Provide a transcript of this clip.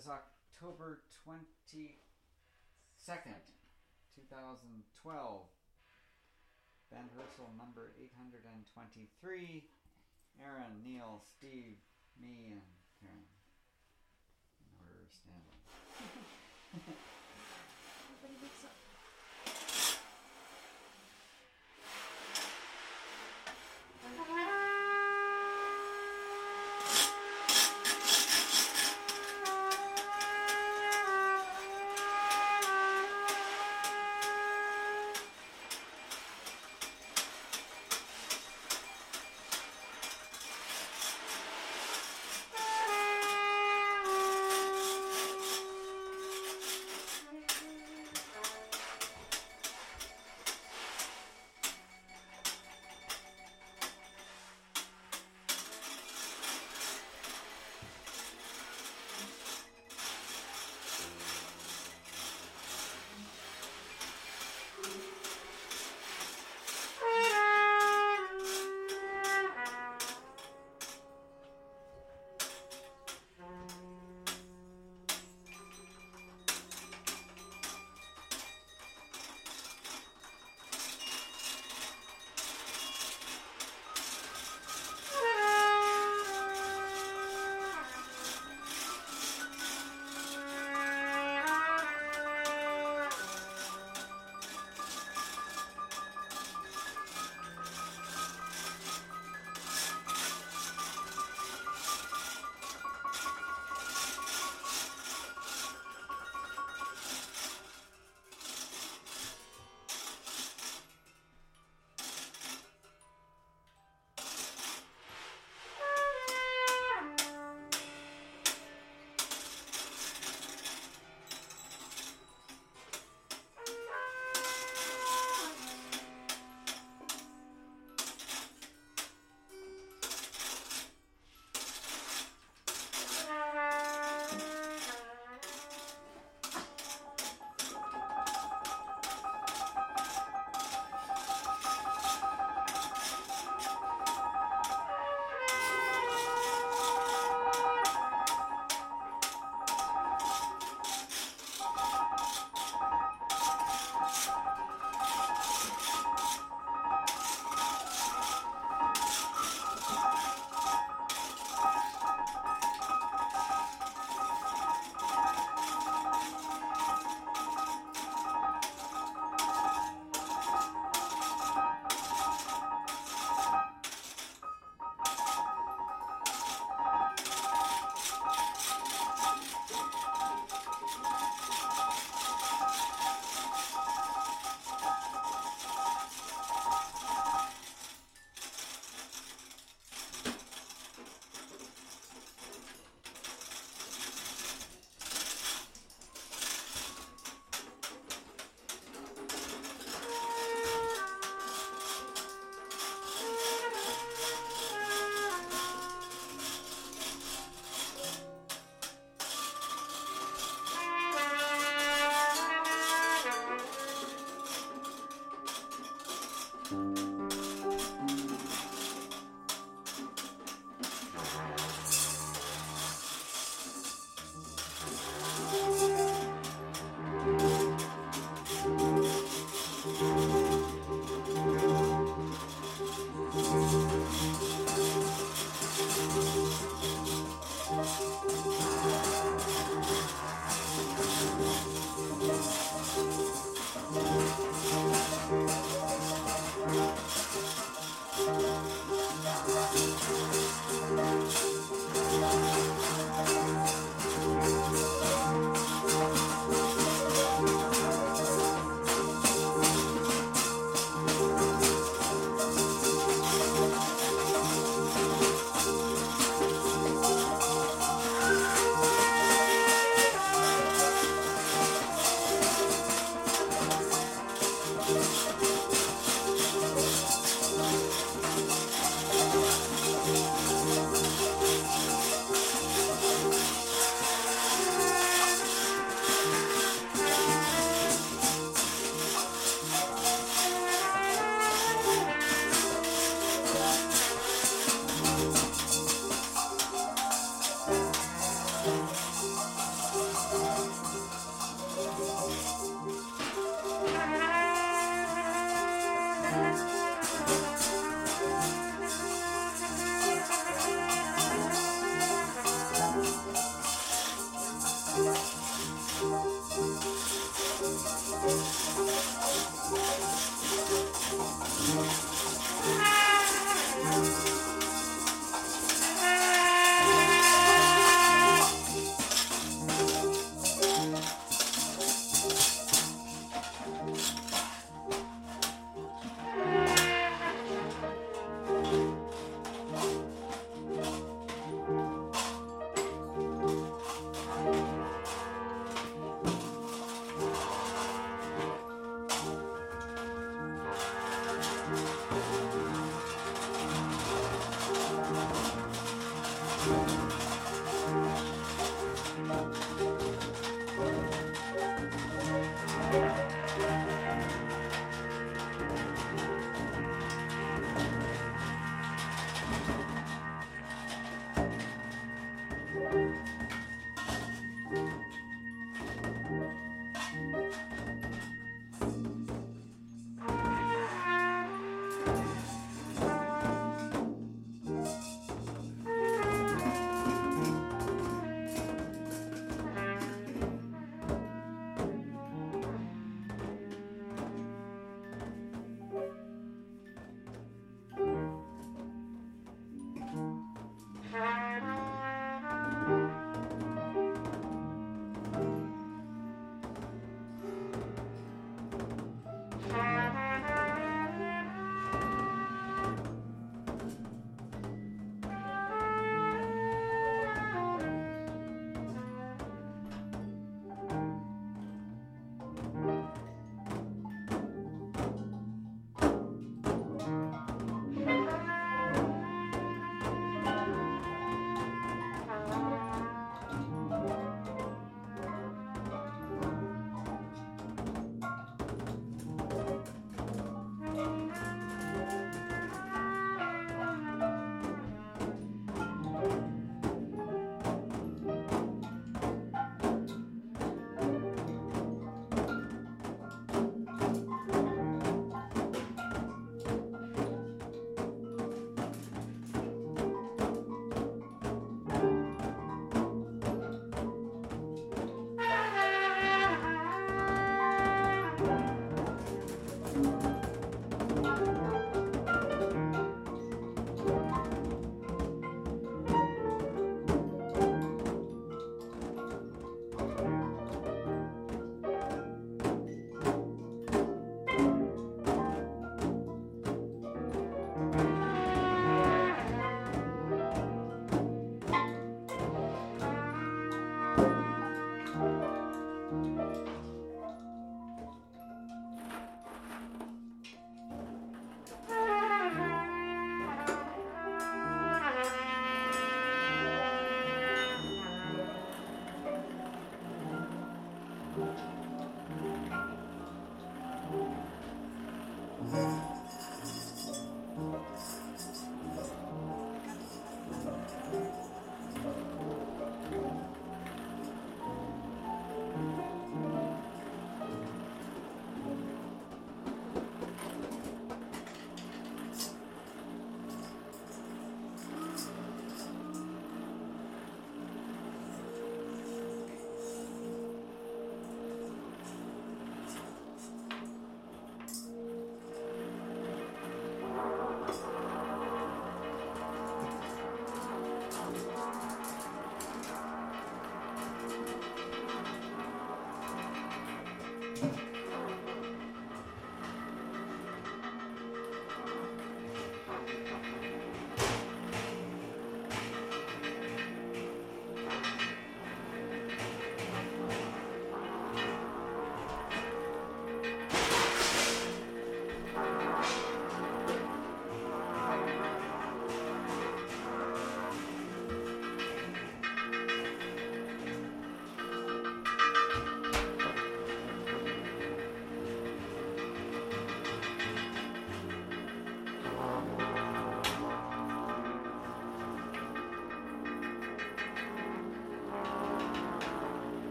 is October 22nd, 2012. Banned Rehearsal number 823. Aaron, Neal, Steve, me, and Karen. Order of standing.